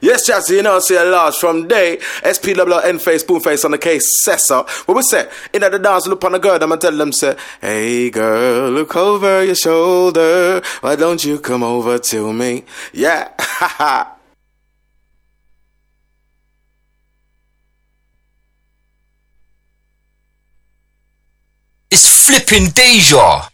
Yes, Jazzy, you know, see a large from day. SPWN face, spoon face on the case, Cessa. What we say? In the dance, look on the girl, I'ma tell them, say, Hey girl, look over your shoulder. Why don't you come over to me? Yeah, ha. It's flipping Deja.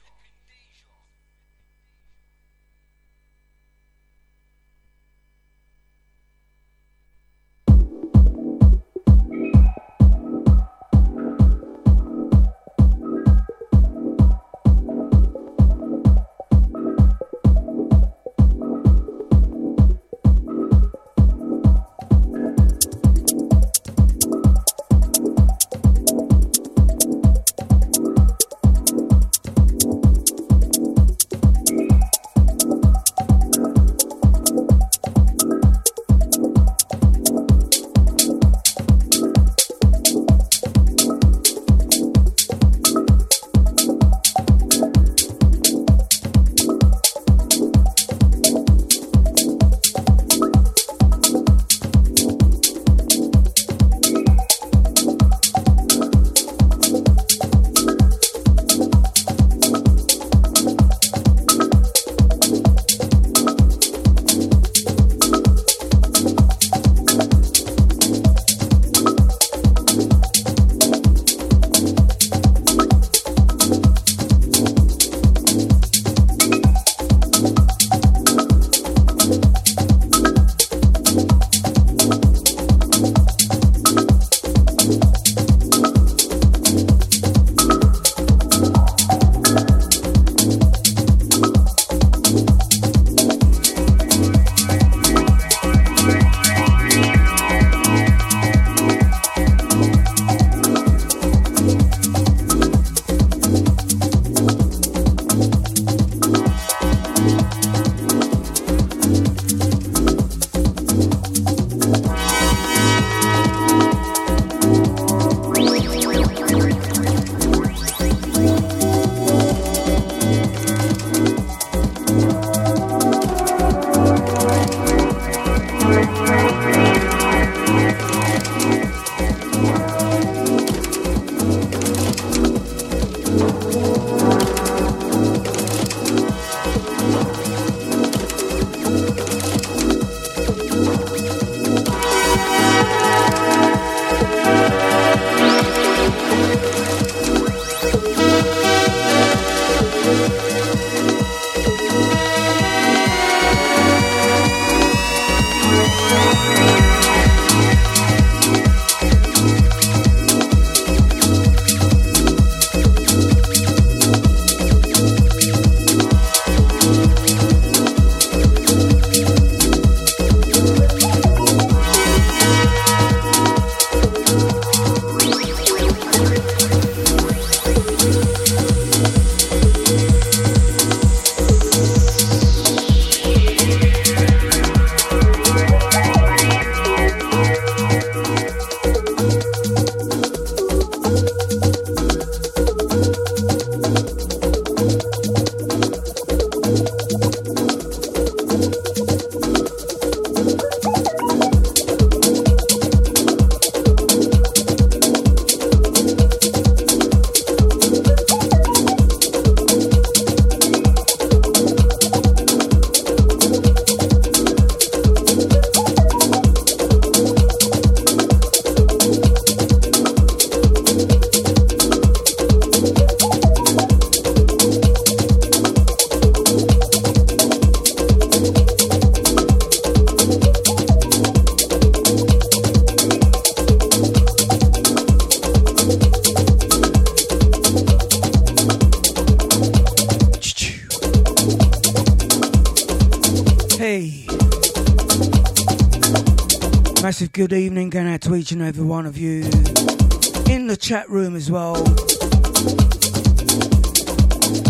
Chat room as well.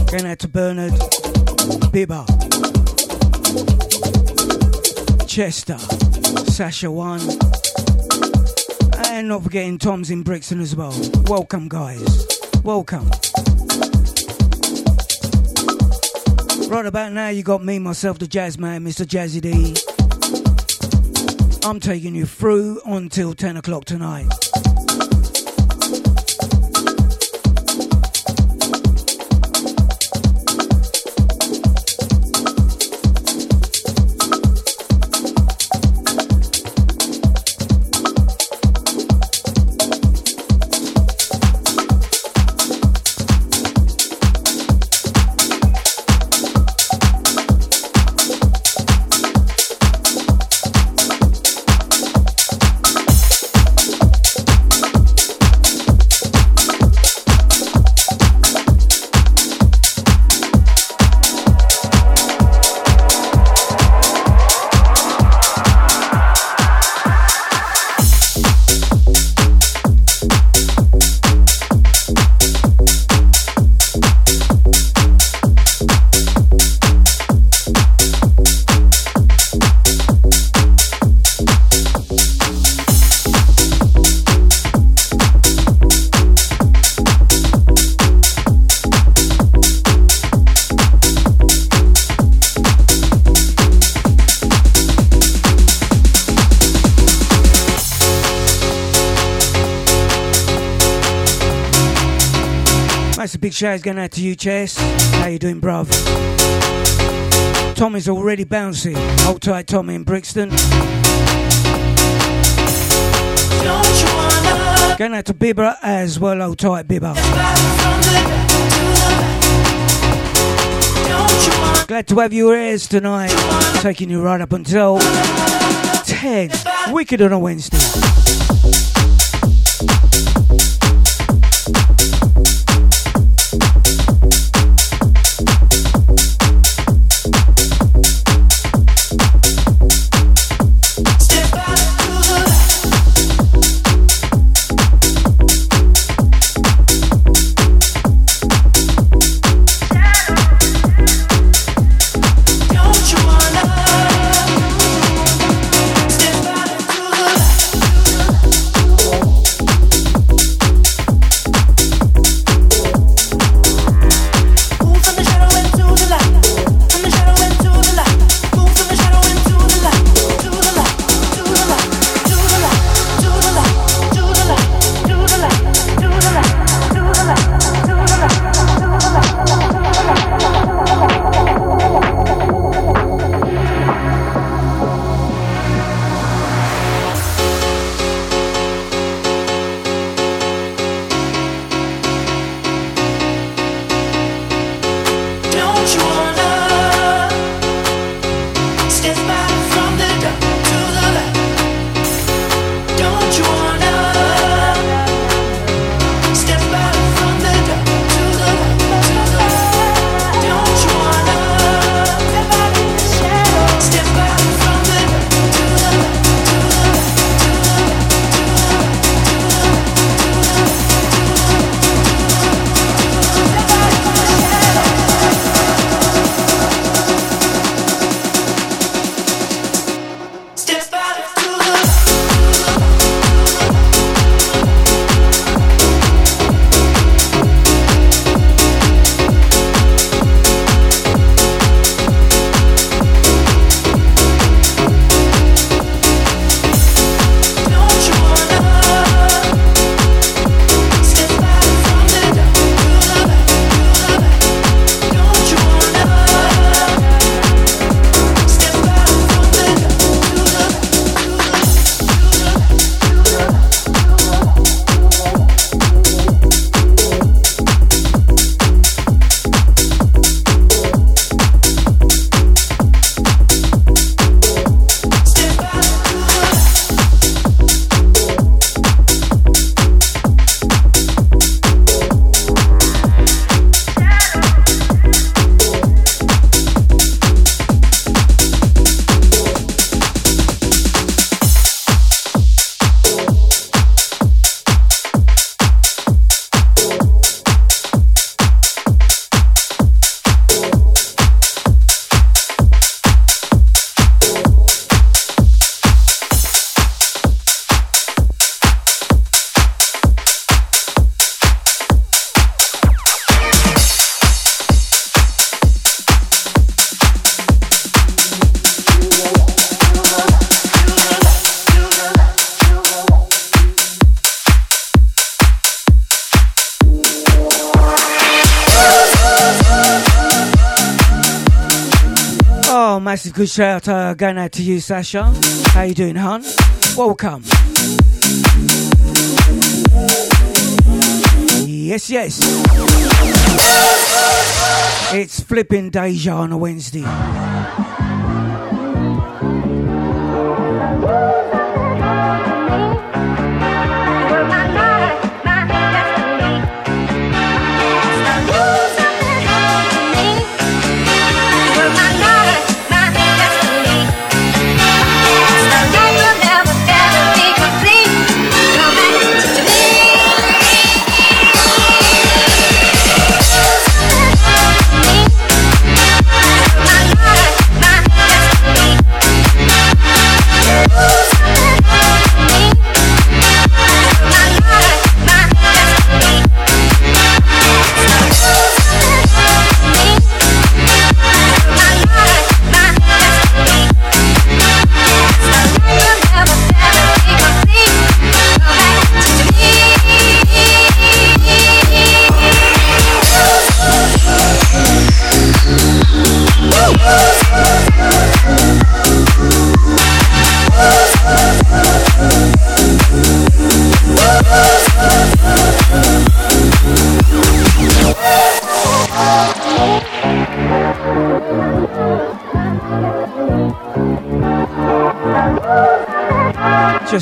Going out to Bernard, Bibba, Chester, Sasha One, and not forgetting Tom's in Brixton as well. Welcome, guys. Welcome. Right about now, you got me, myself, the Jazz Man, Mr. Jazzy D. I'm taking you through until 10 o'clock tonight. Show's going out to you, Chess. How you doing, bruv? Tommy's already bouncing. Hold tight, Tommy in Brixton. Going out to Bibba as well. Hold tight, Bibba. Glad to have you ears tonight. Taking you right up until 10. Wicked on a Wednesday. Good shout uh, going out to you, Sasha. How you doing, hon? Welcome. Yes, yes. It's flipping Deja on a Wednesday.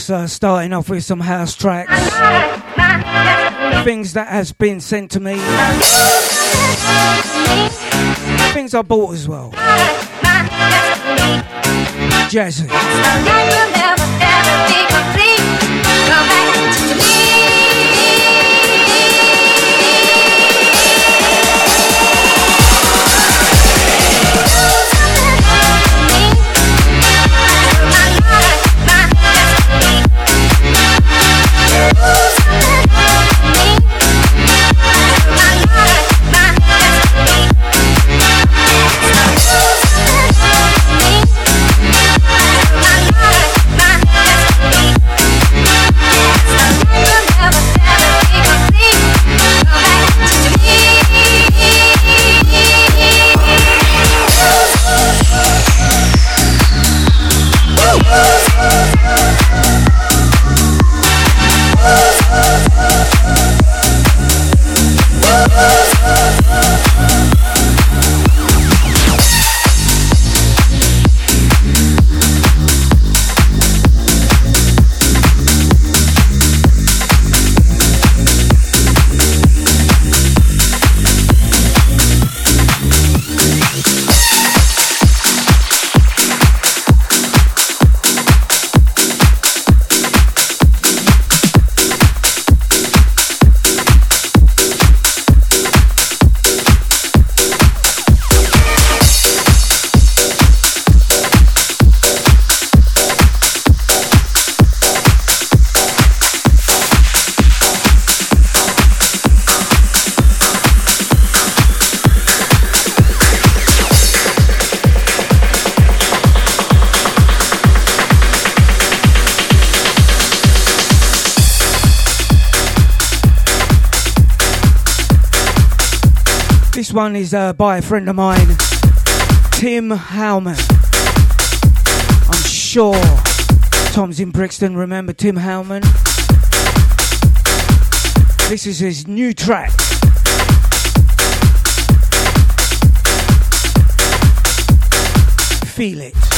Uh, starting off with some house tracks. Things that has been sent to me. Things I bought as well. Jazzy. Thank one is uh, by a friend of mine, Tim Howman. I'm sure Tom's in Brixton. Remember Tim Howman? This is his new track. Feel it.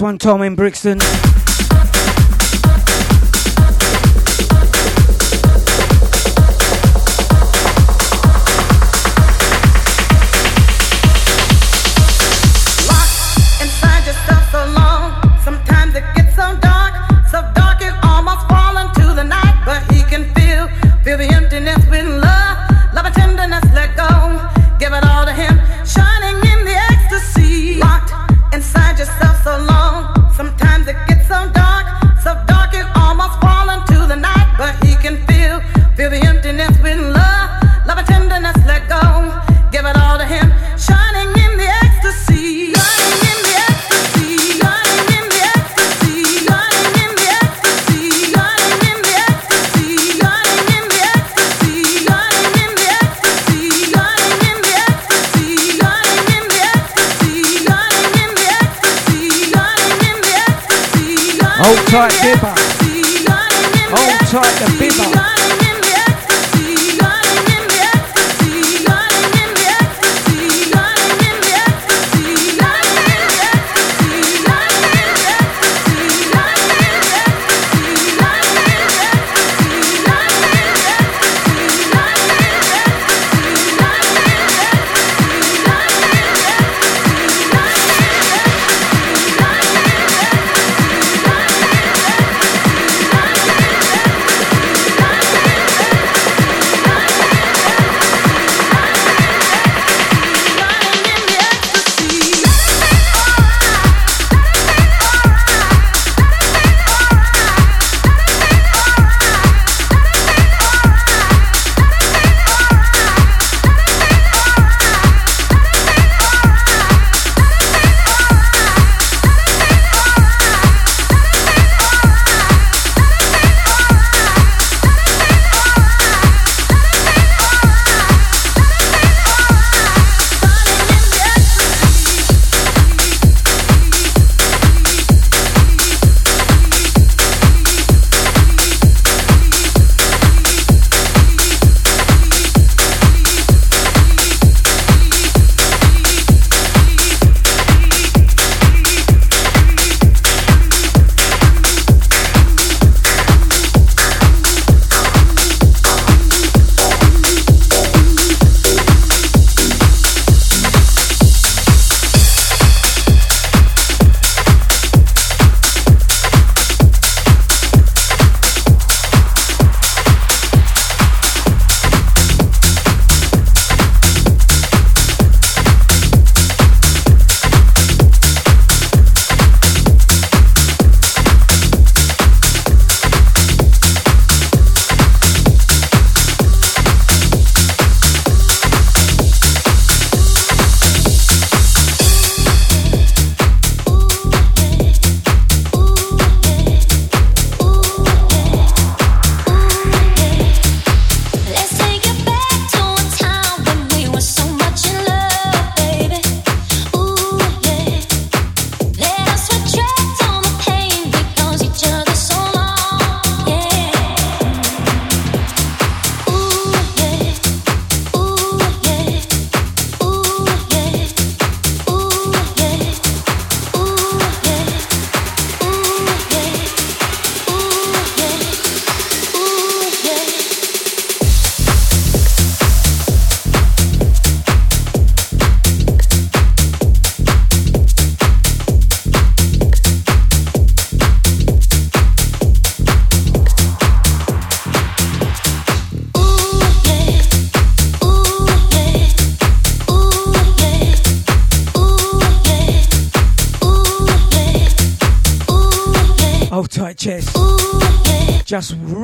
One, Tom in Brixton.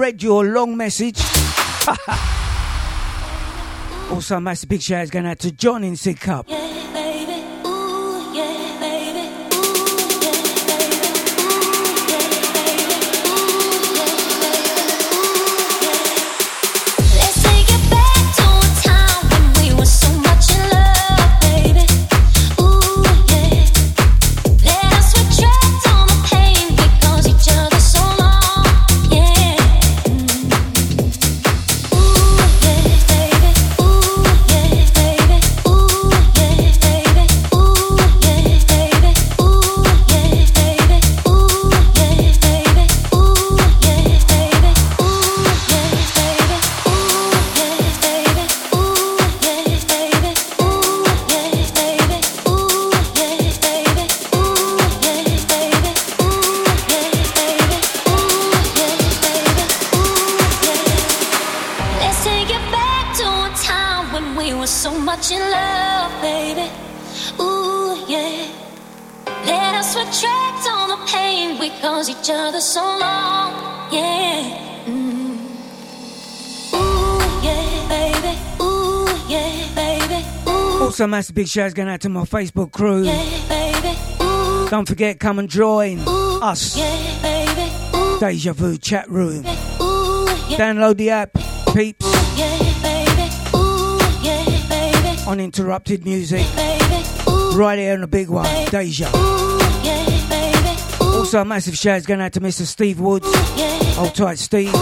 Read your long message. also, massive big shout is going out to John in Sidcup. so much in love, baby. Ooh, yeah. Let us retract all the pain we caused each other so long, yeah. Mm. Also, massive big shout going out to my Facebook crew. Yeah, baby. Ooh. Don't forget, come and join Ooh, us. Yeah, baby. Ooh. Deja Vu chat room. Ooh, yeah. Download the app, peeps. Ooh, yeah uninterrupted music. Right here on the big one, Deja. Also, a massive shout is going out to Mr. Steve Woods. Hold tight, Steve.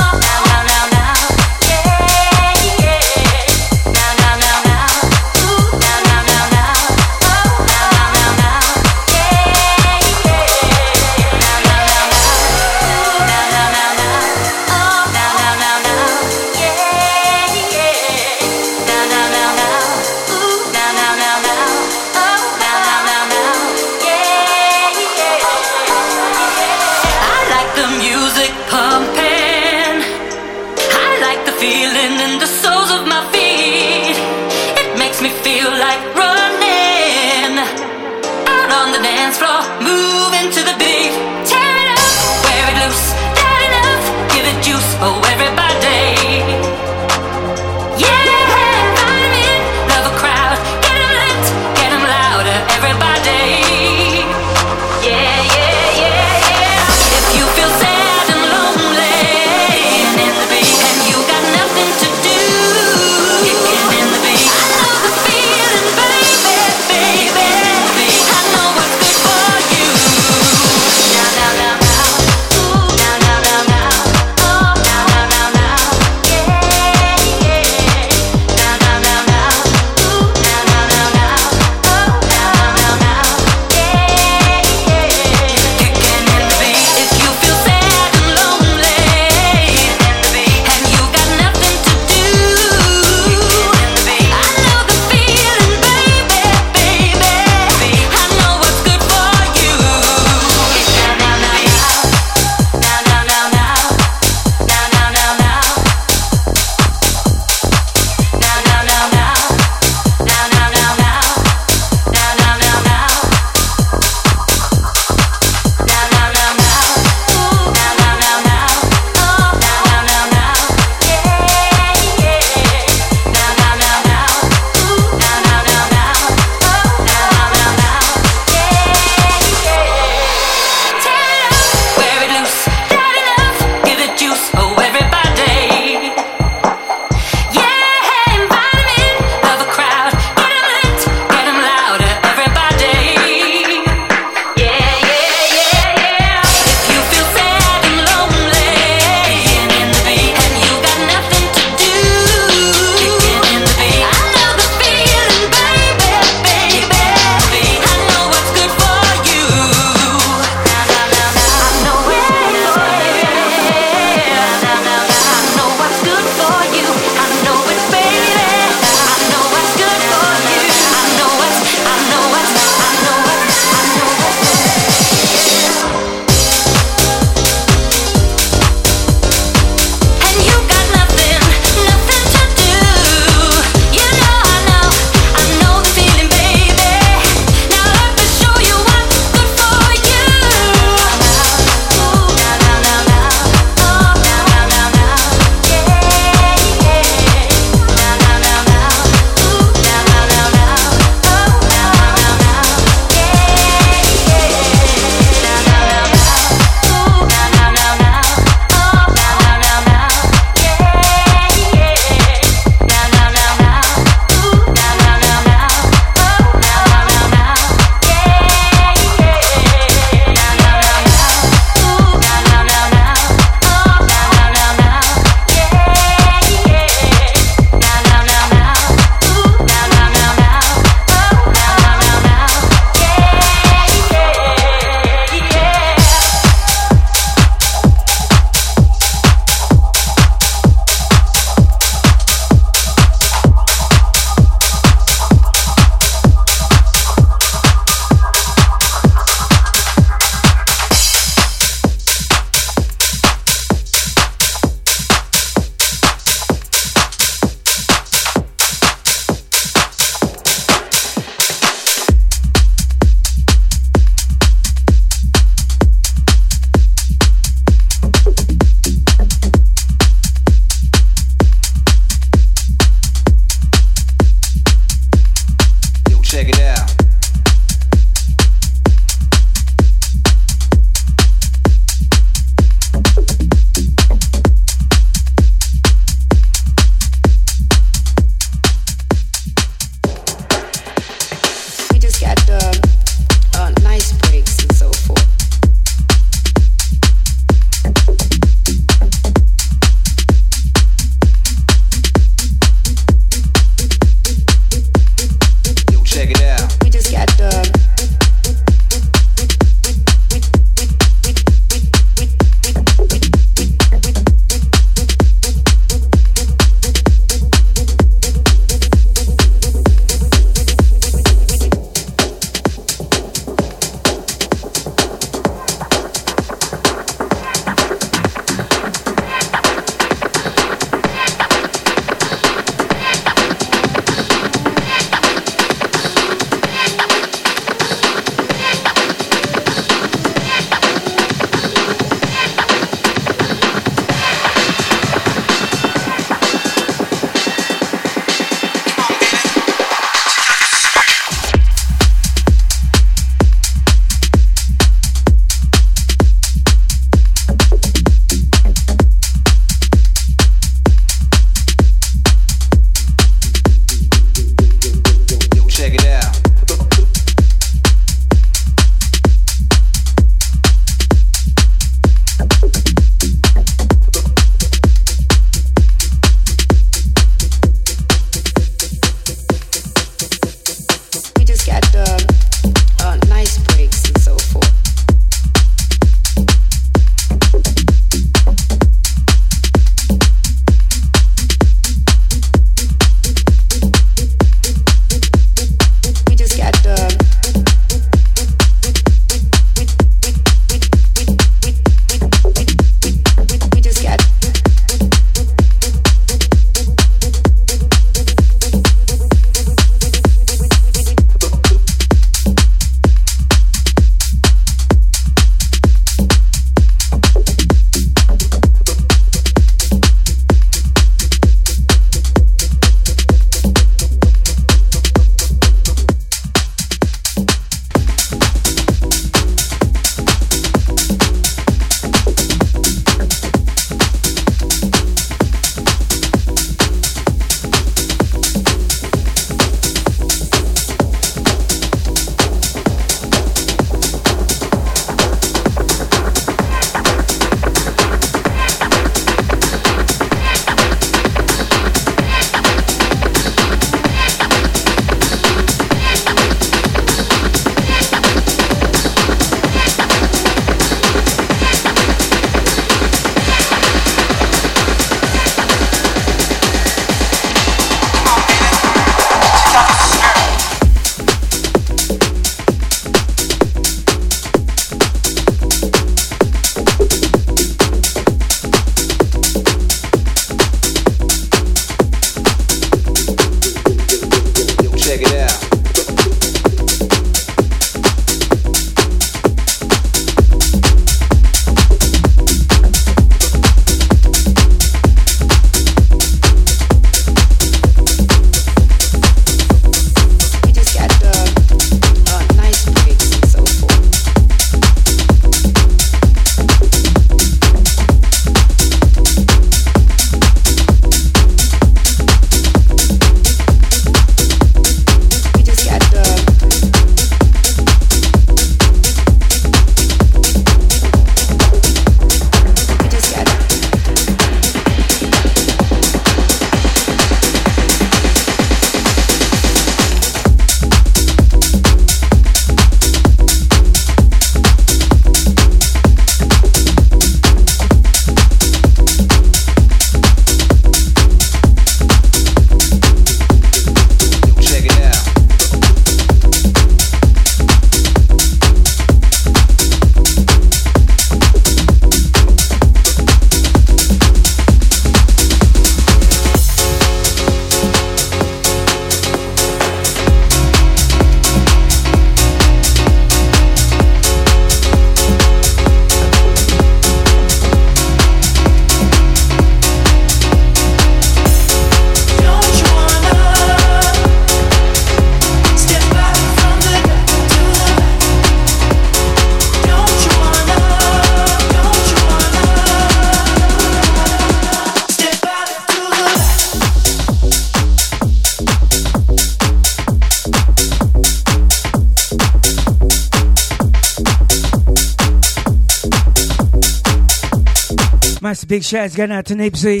Big shouts going out to Nipsey.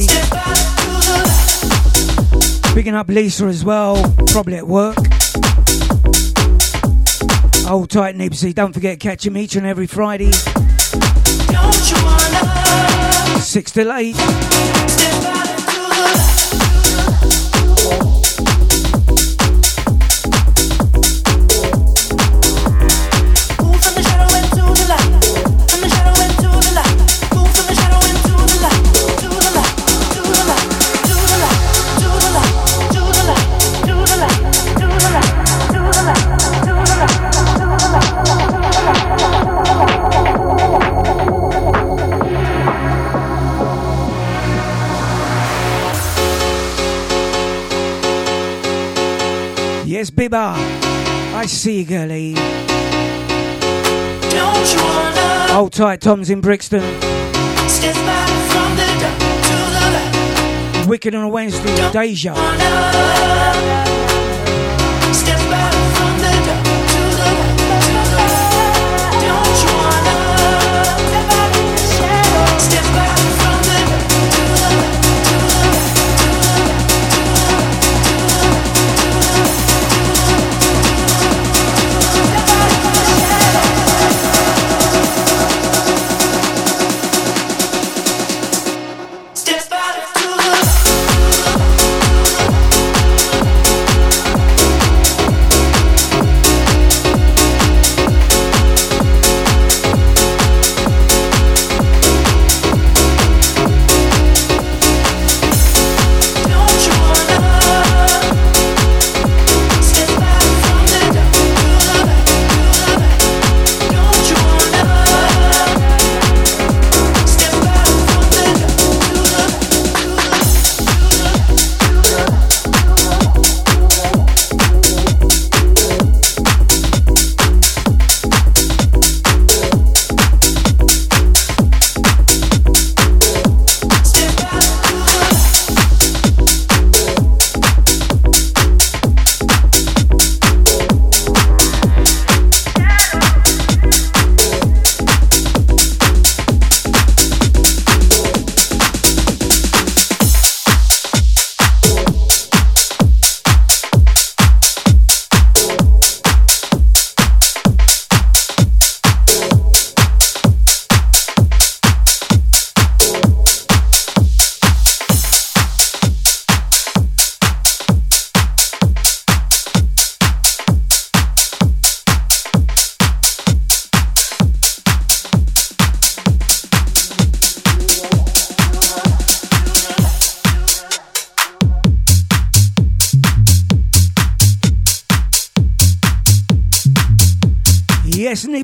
Picking up Lisa as well, probably at work. Hold tight, Nipsey. Don't forget, catch him each and every Friday. 6 to 8. I see you, girlie. do Hold tight, Tom's in Brixton. Wicked on a Wednesday, Deja.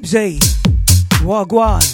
Nipsey. Wagwan.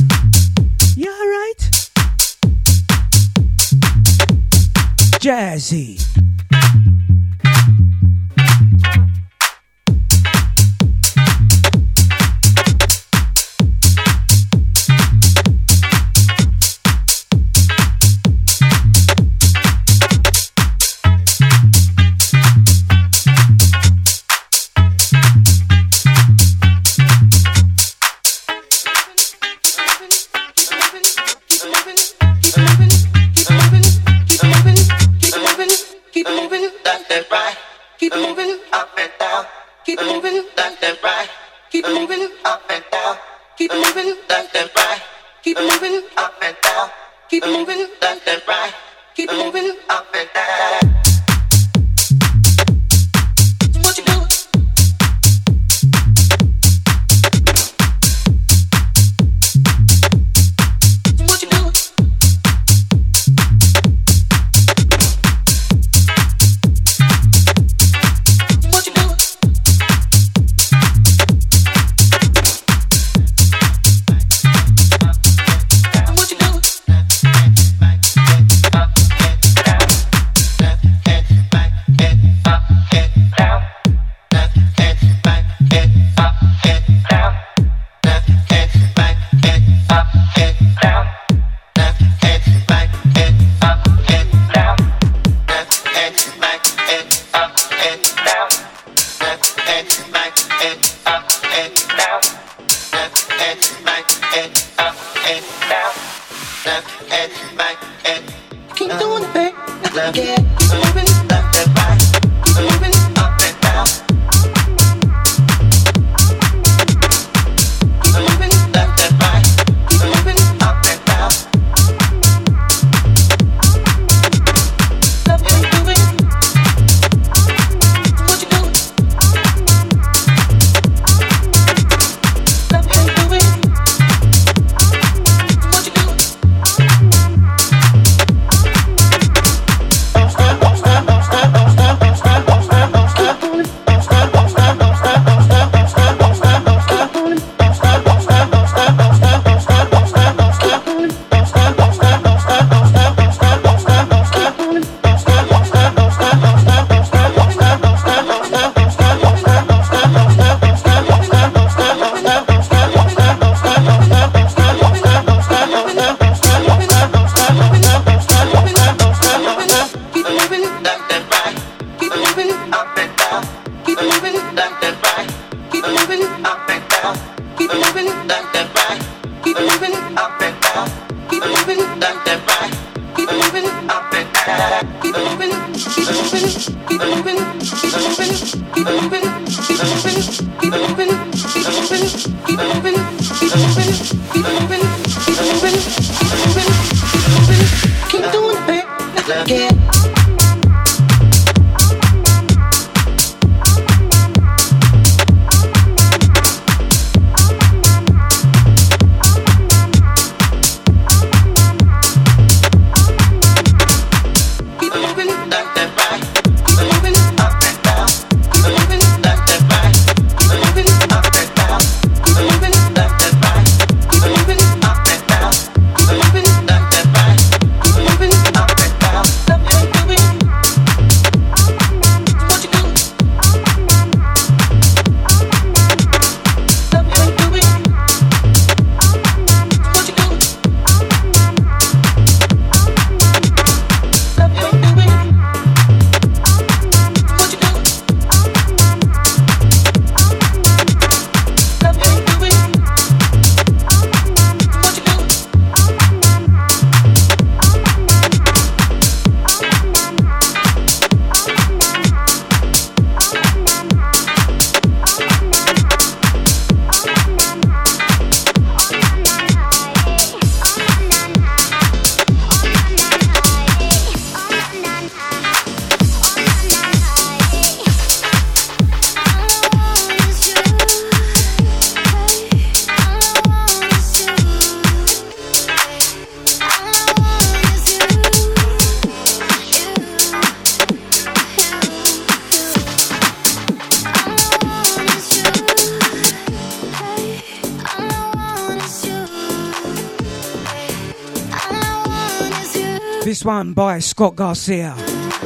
By Scott Garcia.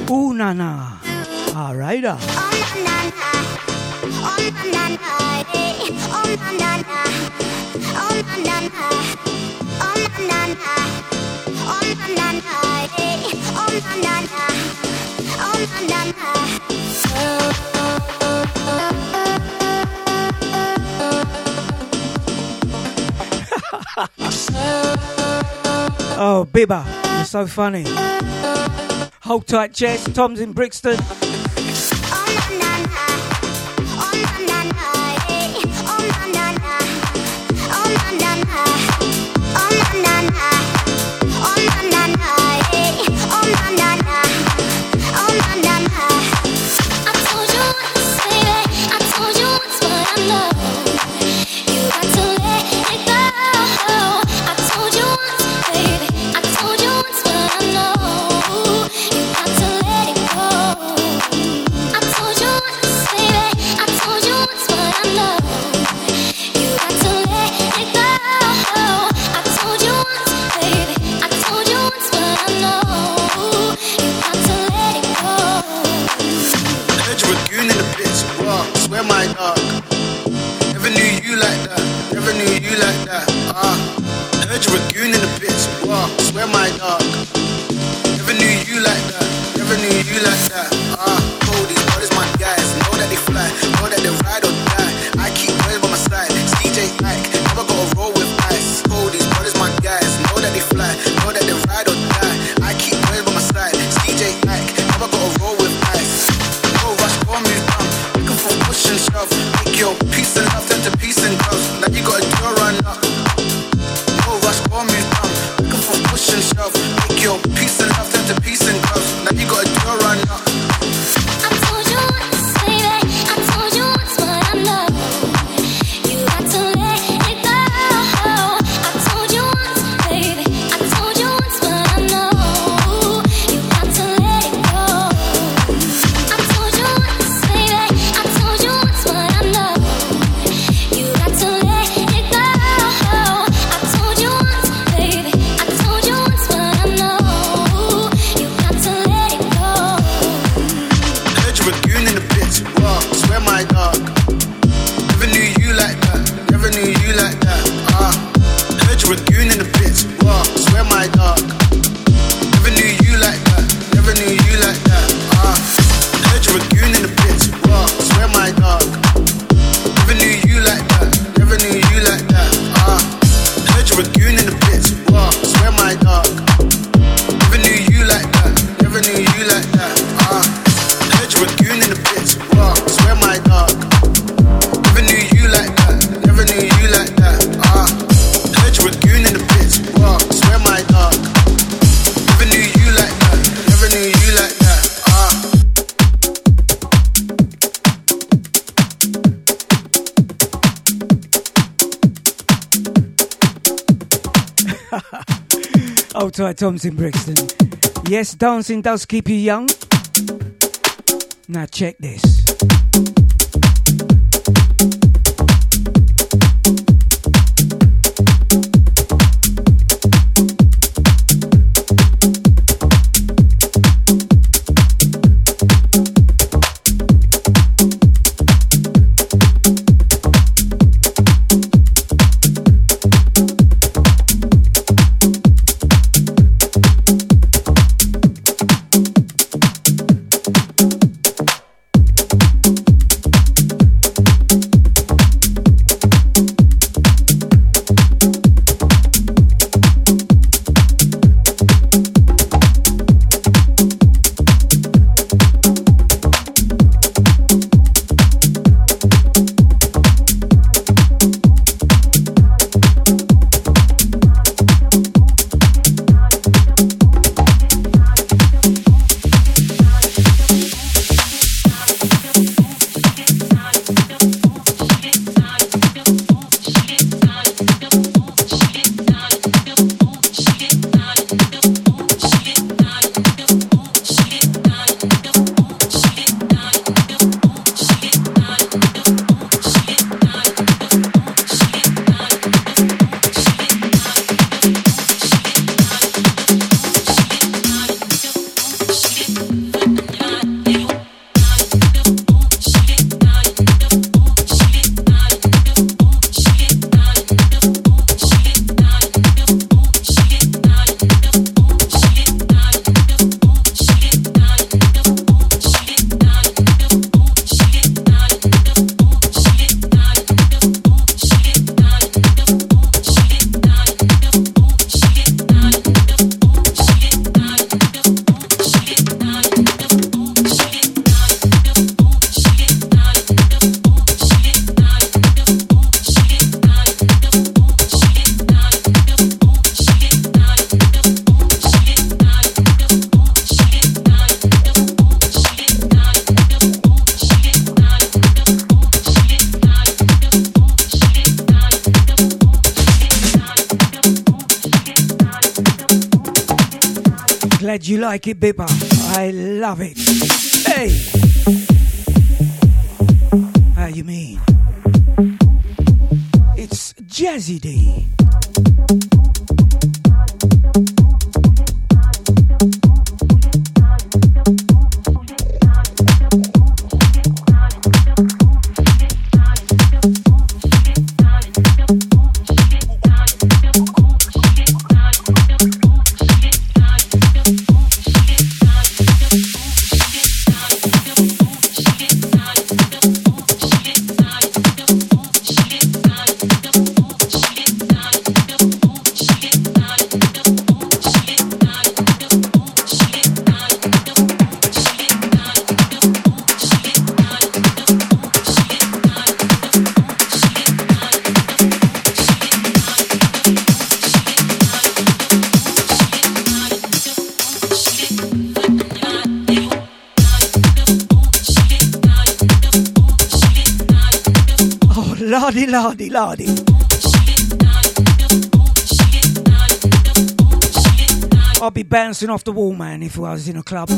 Ooh, na na. All right. uh. Oh, Bibba, you're so funny. Hold tight, Jess. Tom's in Brixton. My God. Yes, dancing does keep you young. Now check this. Like it, Bipper. I love it. Bouncing off the wall, man, if I was in a club.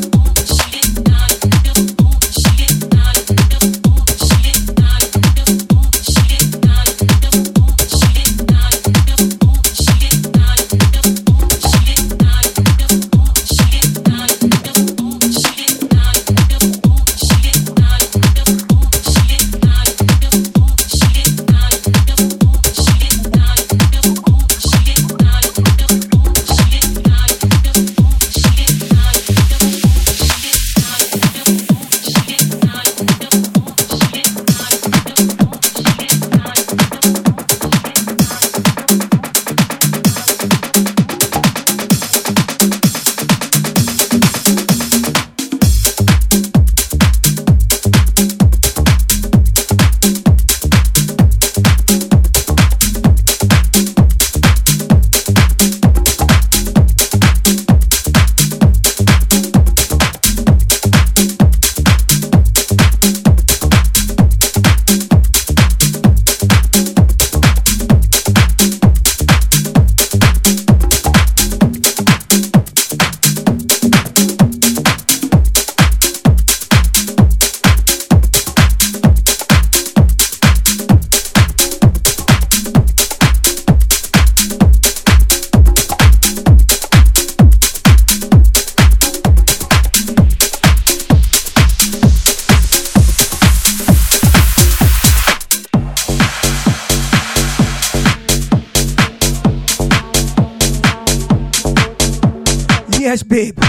babe.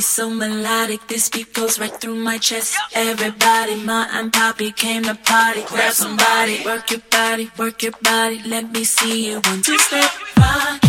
so melodic. This beat goes right through my chest. Everybody, my and poppy came to party. Grab somebody, work your body, work your body. Let me see you one two step. Rock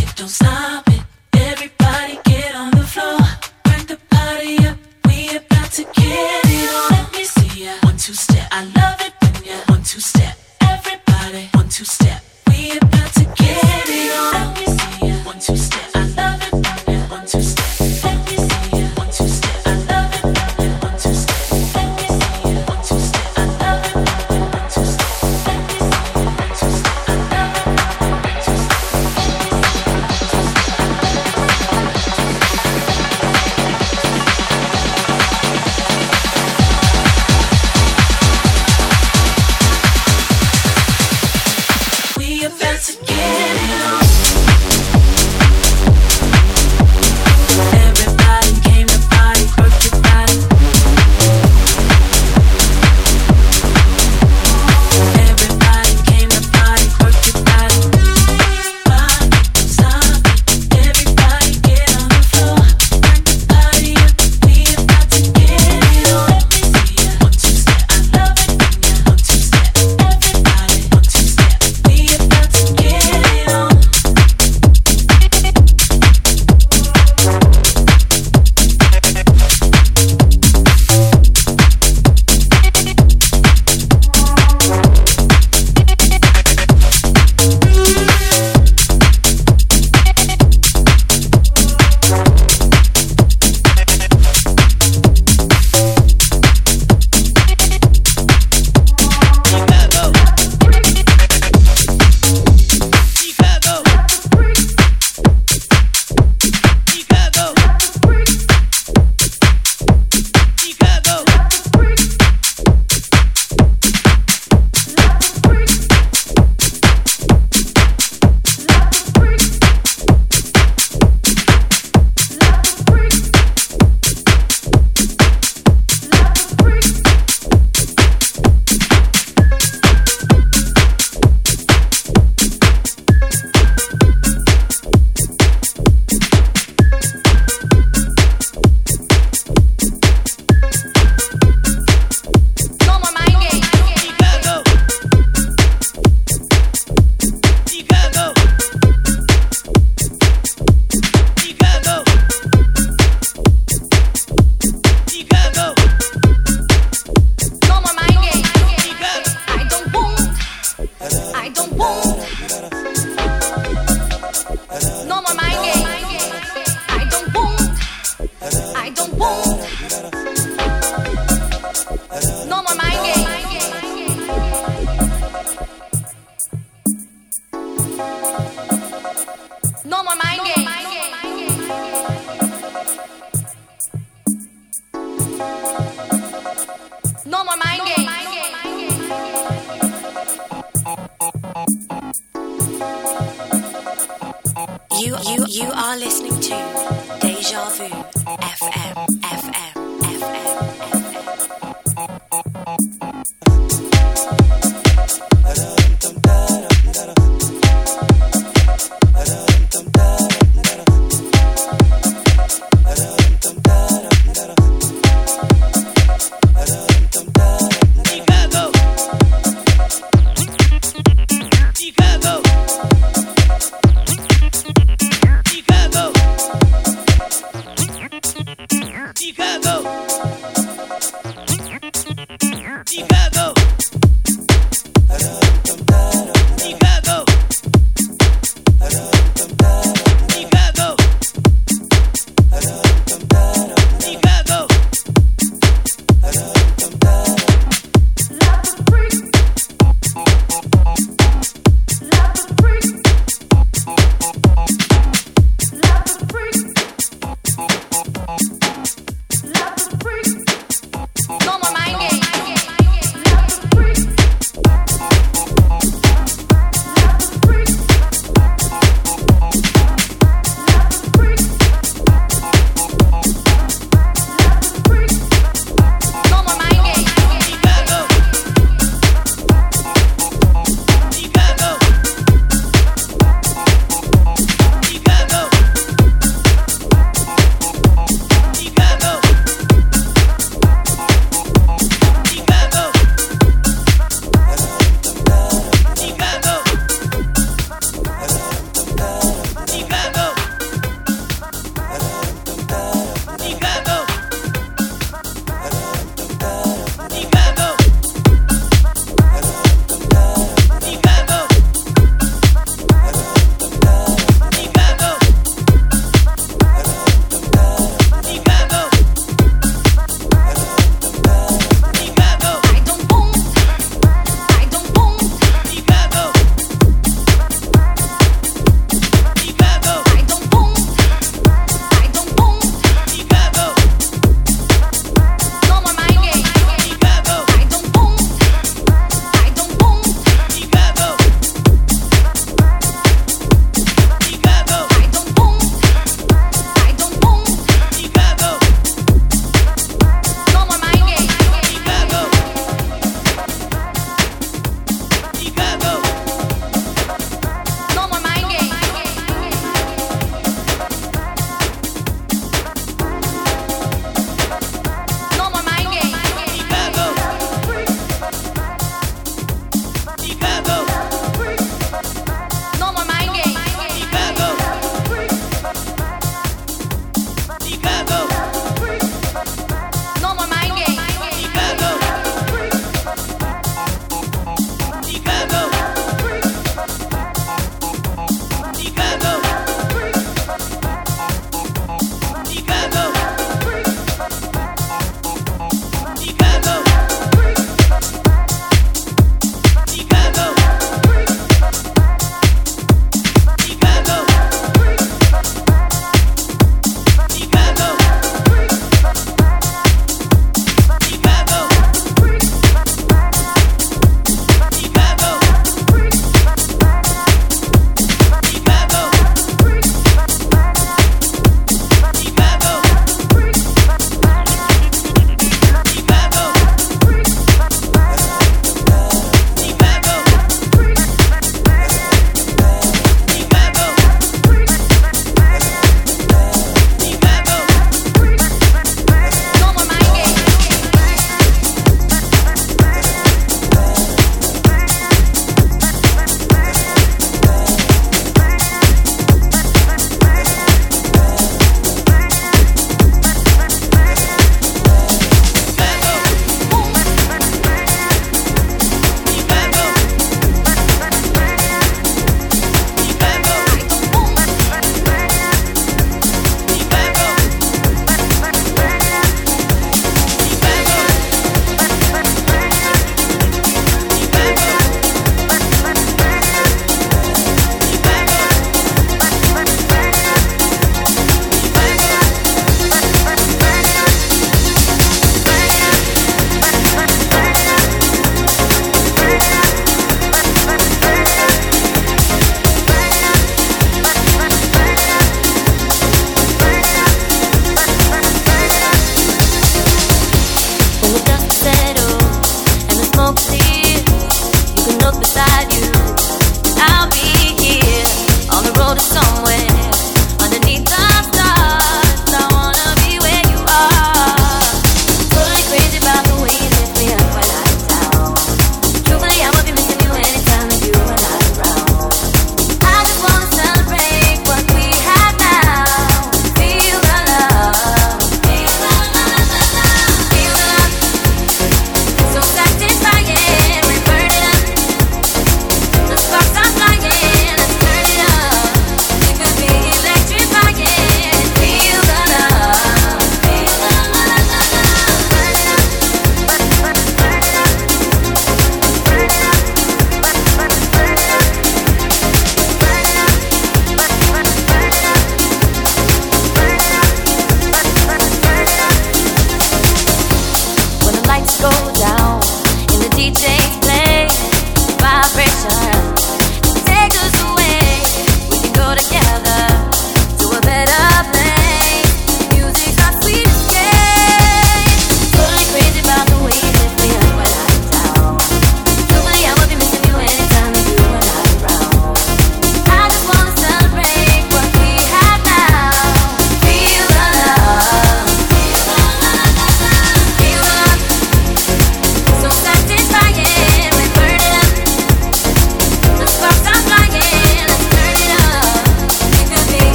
inside you.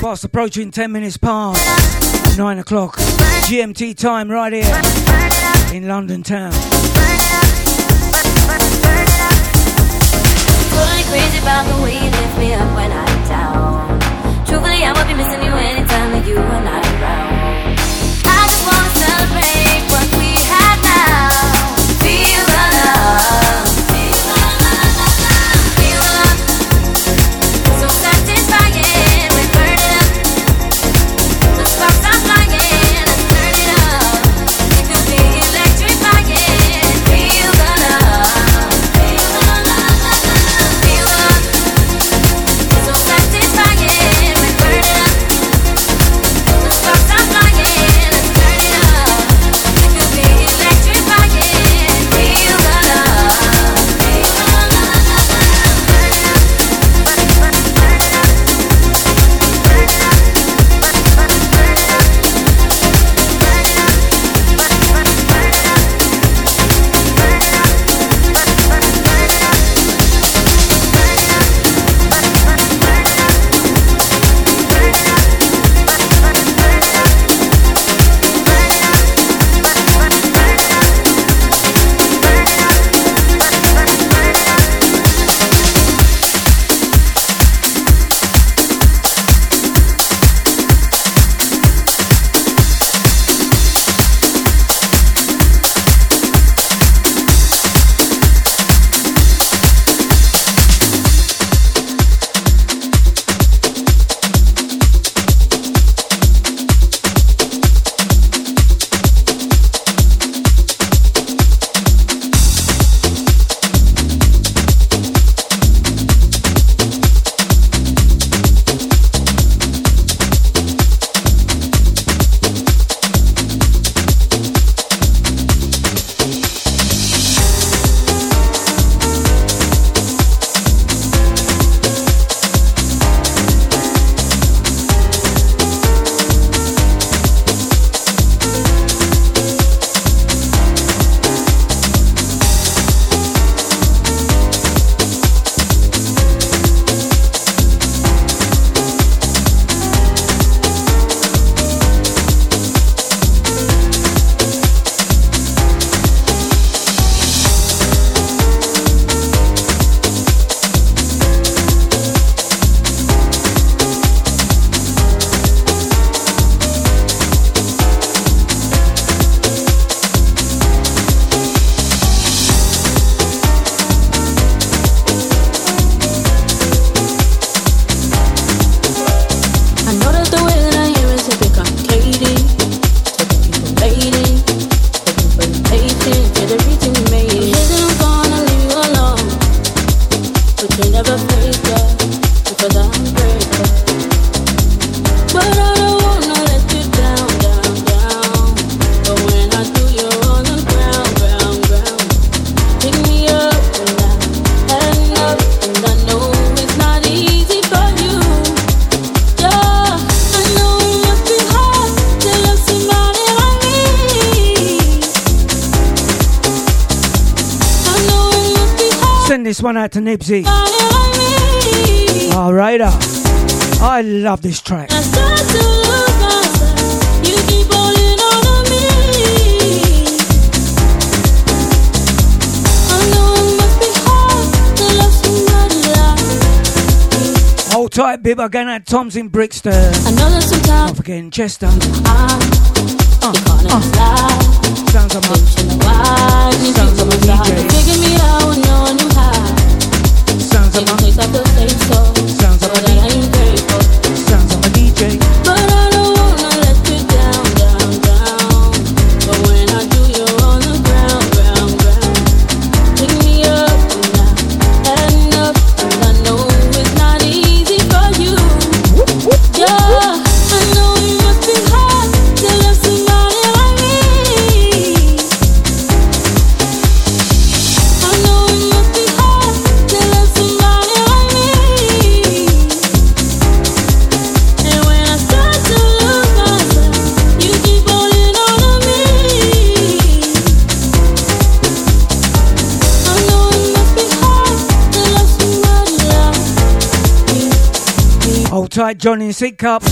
Fast approaching 10 minutes past 9 o'clock GMT time right here in London town. Going crazy about the way you lift me up when I Nipsey. Alright, uh, I love this track. Hold tight, bib. Again at Tom's in Brixton. Another sometime. Not forgetting Chester. Uh, uh. John in Sidcup.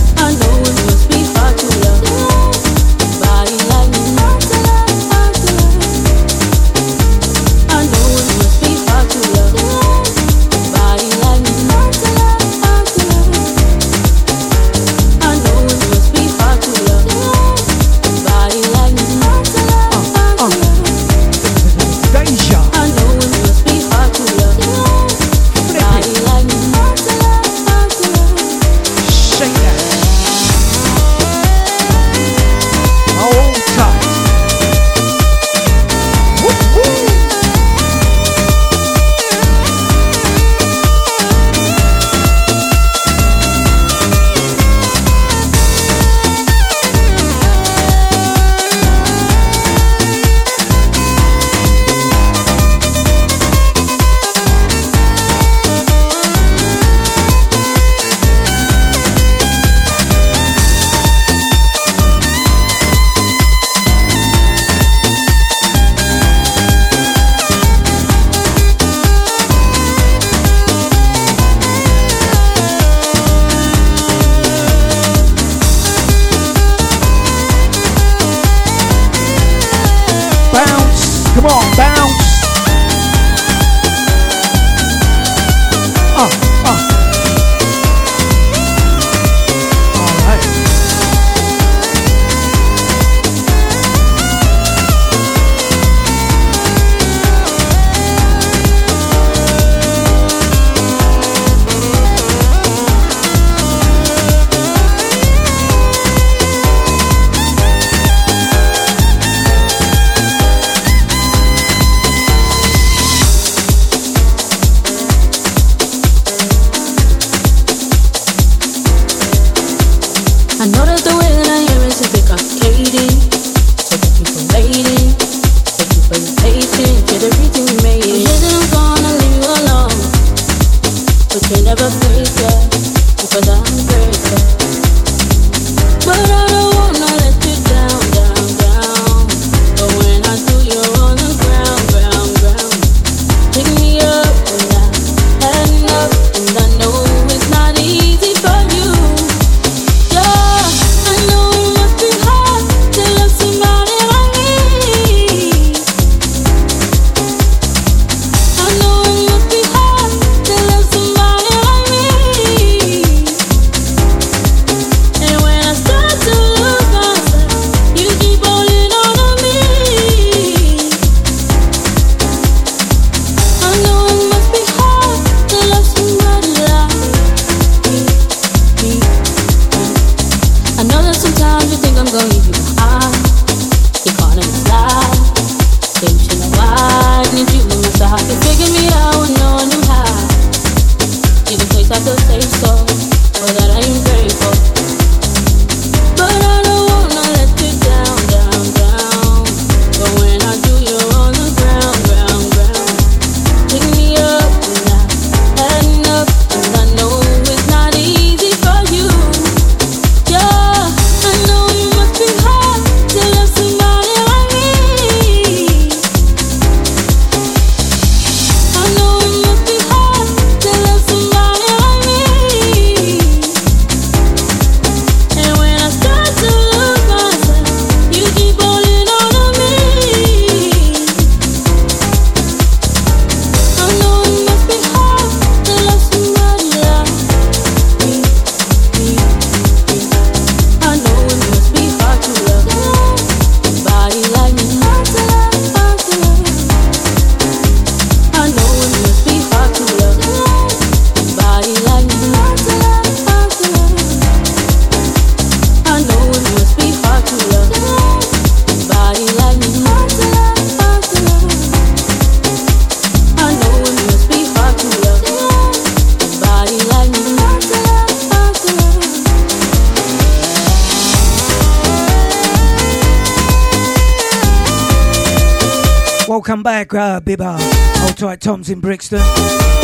Bibber. Hold tight, Tom's in Brixton.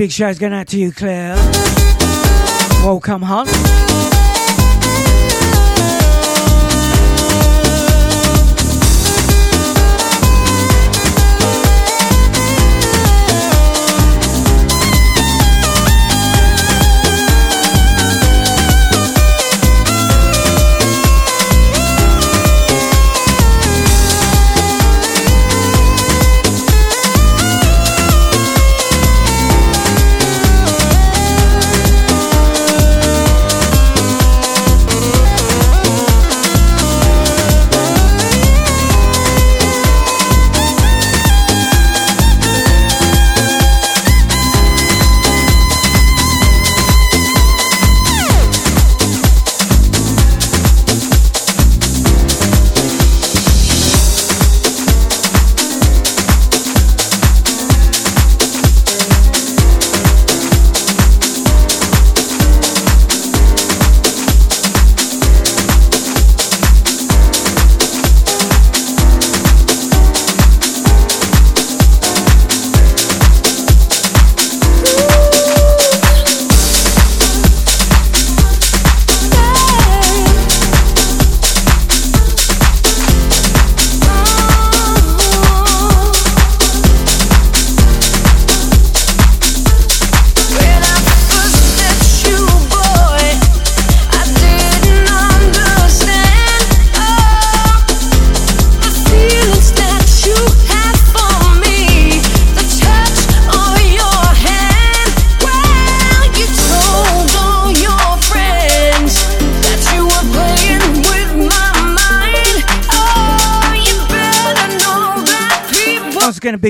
big shout going out to you, Claire. Welcome, hon.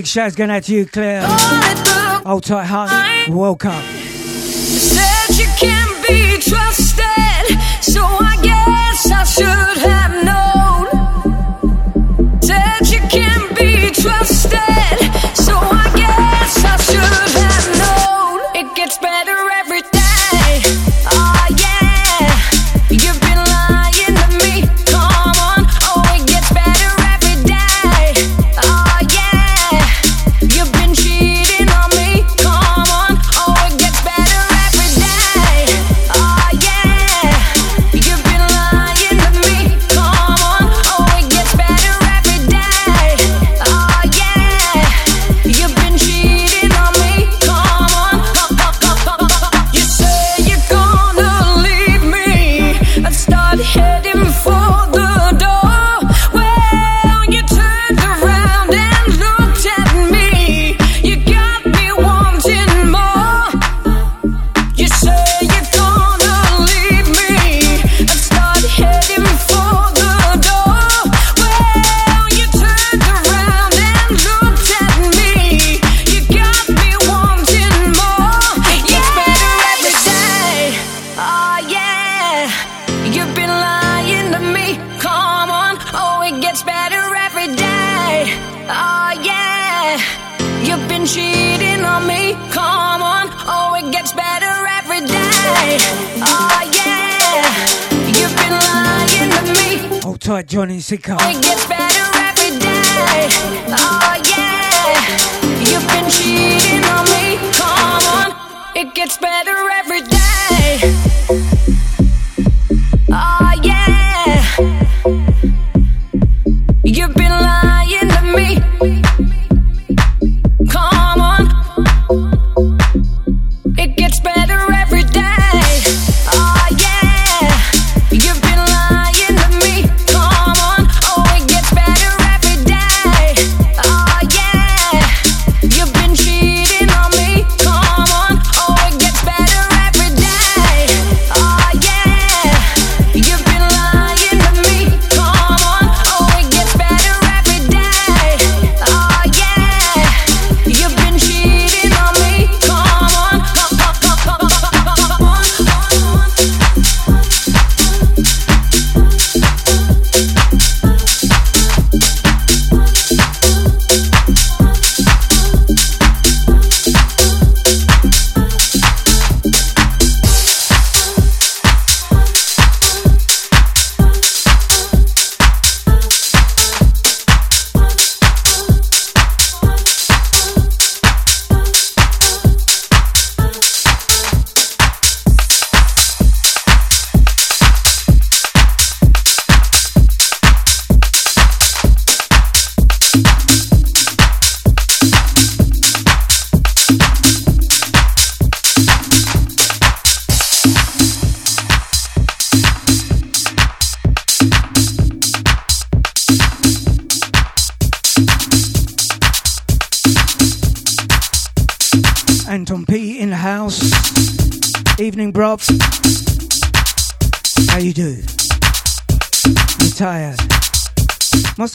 Big shouts going out to you, Claire. Hold tight, heart. Welcome. Said you can be trusted, so I guess I should have known. Said you can be trusted, so I guess I should have known. It gets better. Music.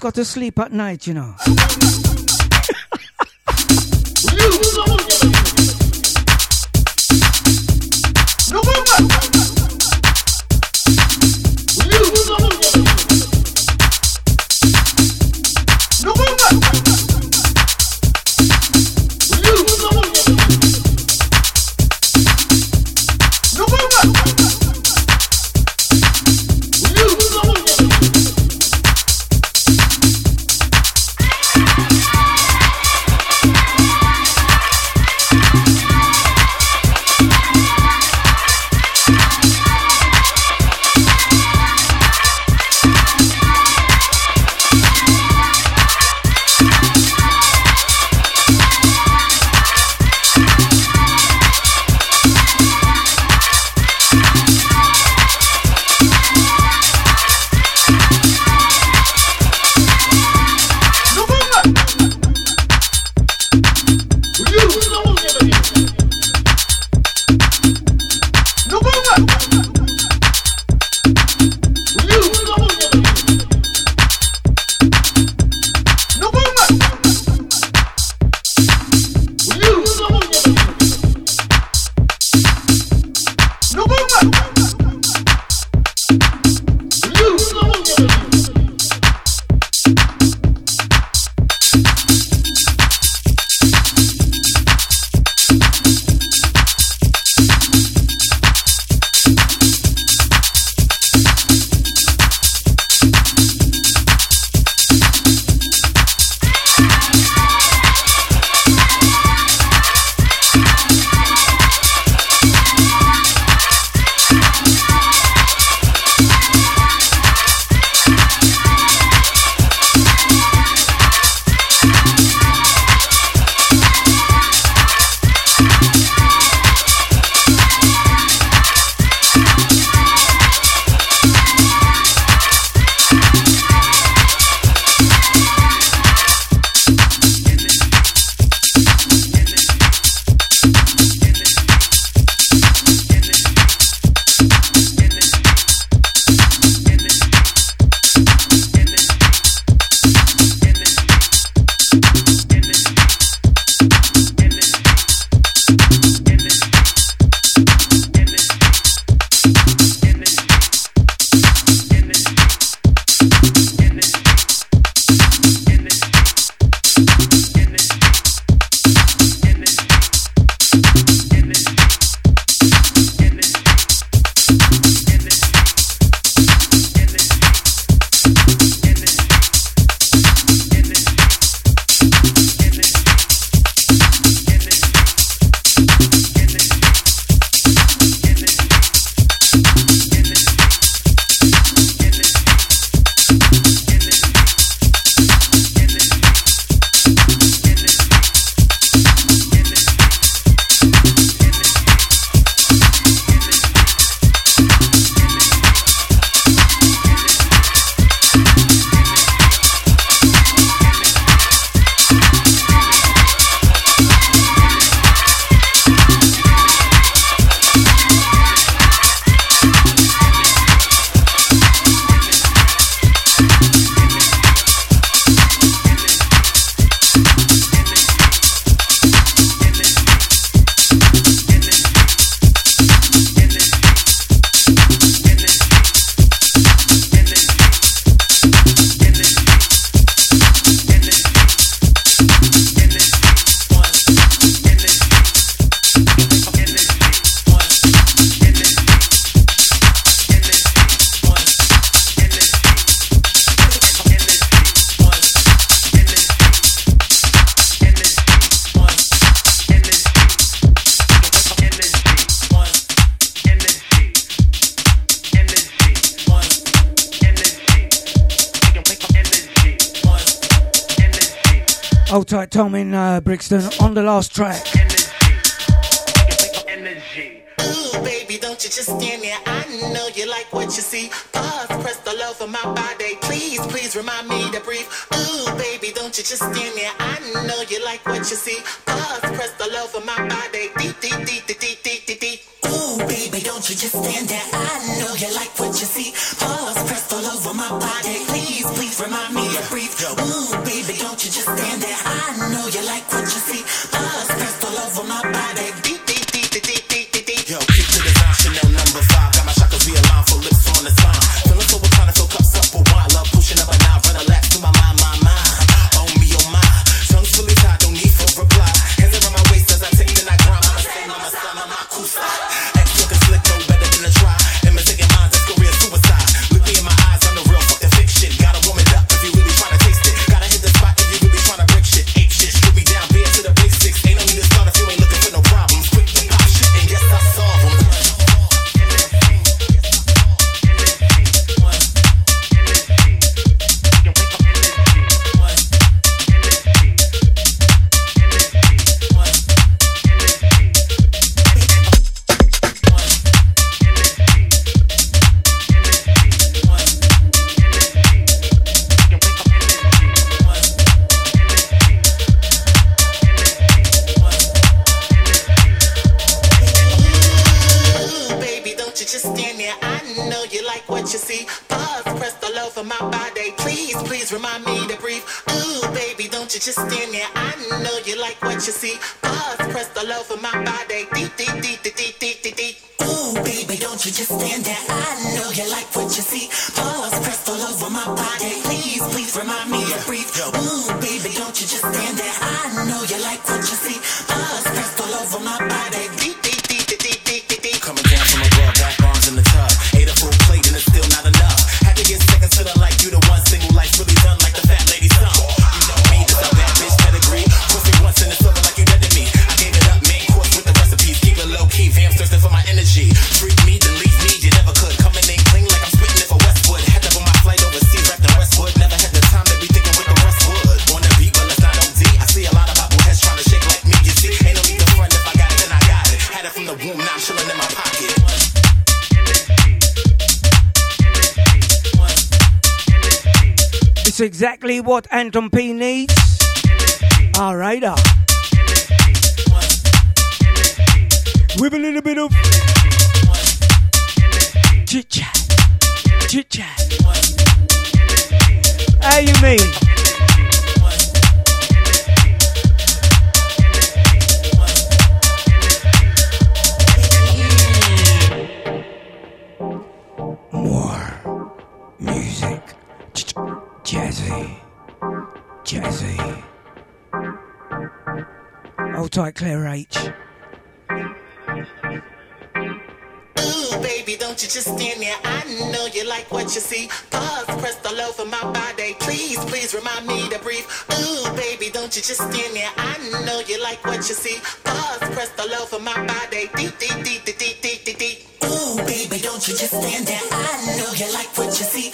Got to sleep at night, you know. Tight Tom in uh, Brixton on the last track. Energy. Ooh, baby, don't you just stand there. I know you like what you see. Pause, press the love of my body. Please, please remind me to breathe. Ooh, baby, don't you just stand there. I know you like what you see. Pause, press the love of my body. Deep, deep, deep, deep, deep, deep, deep, deep. Ooh, baby, don't you just stand there. I know you like what you see. Pause, press the love my body. Please, please remind me to breathe. Ooh, you just stand there. I know you like. you standing. I know you like what you see. Paws pressed all over my body. Deep, deep, deep, deep, deep, deep, deep. Ooh, baby, don't you just stand there. I know you like what you exactly what Anton P needs? All right, up. With a little bit of chit chat, chit chat. How you mean? tight, Claire H. Ooh, baby, don't you just stand there. I know you like what you see. Pause pressed all over my body. Please, please remind me to breathe. Ooh, baby, don't you just stand there. I know you like what you see. Pause pressed all over my body. Deep, deep, deep, deep, deep, deep, deep, deep. Ooh, baby, don't you just stand there. I know you like what you see.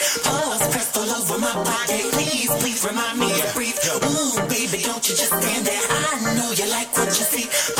Pressed all over my body. Please, please remind me to breathe. Ooh, baby, don't you just stand there what you see.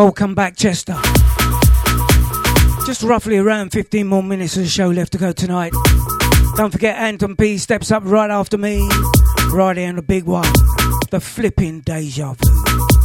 Welcome back, Chester. Just roughly around 15 more minutes of the show left to go tonight. Don't forget, Anton B steps up right after me. Right here on the big one the flipping deja vu.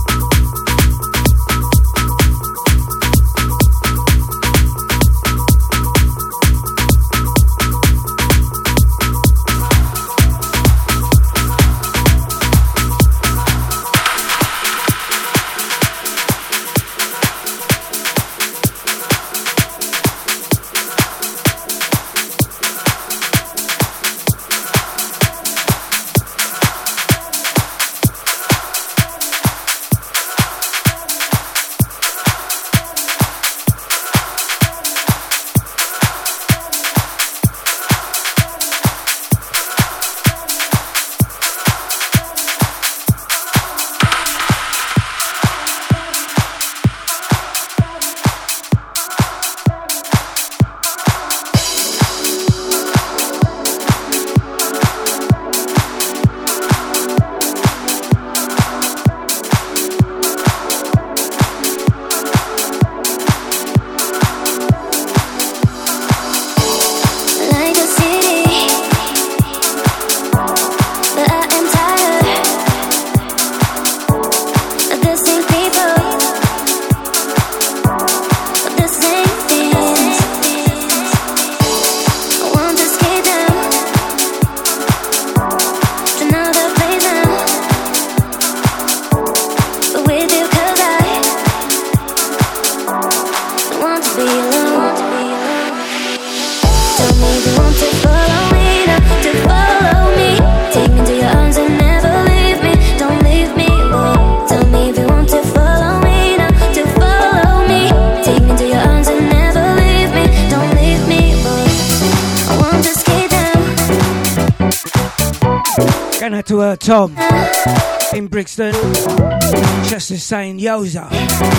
saying, Yoza.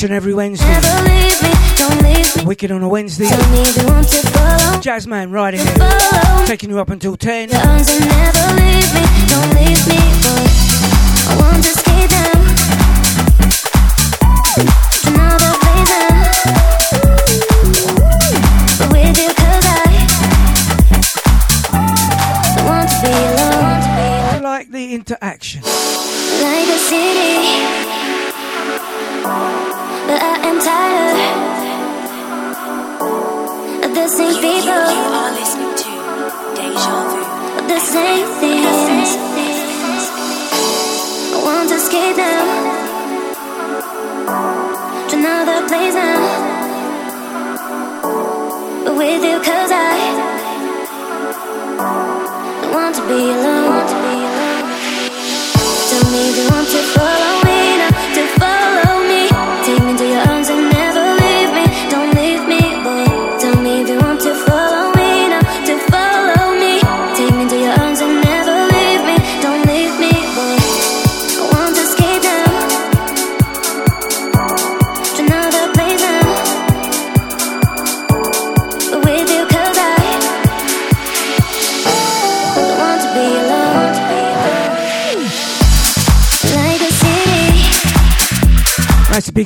each and every Wednesday. Me, Wicked on a Wednesday. Jazzman riding here. Taking you up until 10.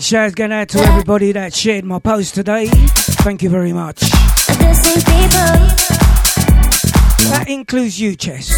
shouts going out to everybody that shared my post today. Thank you very much. That includes you, Chess.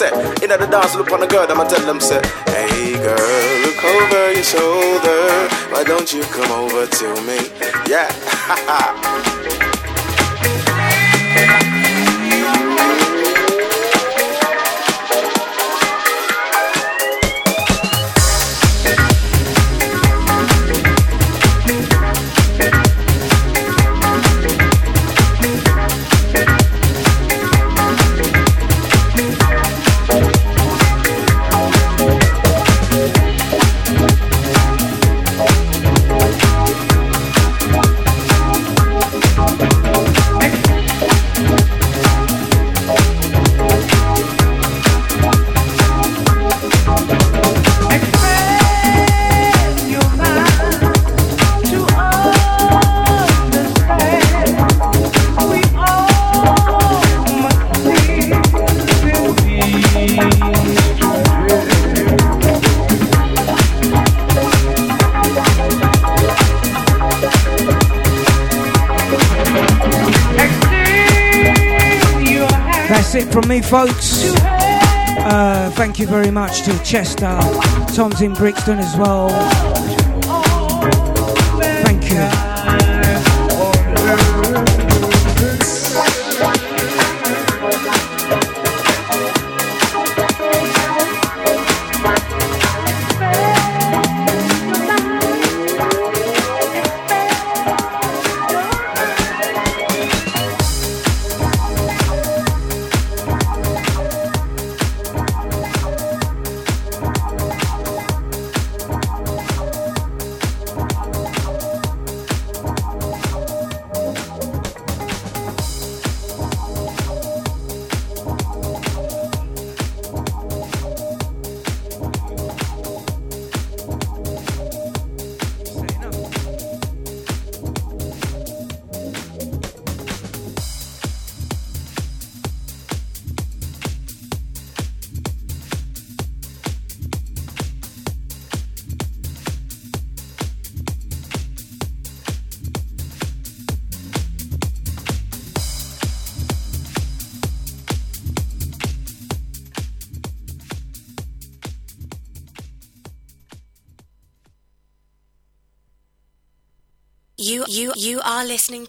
Say? In the dance, look on the girl, I'ma tell them, say, Hey girl, look over your shoulder. Why don't you come over to me? Yeah, very much to Chester. Tom's in Brixton as well.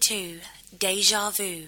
To Deja Vu.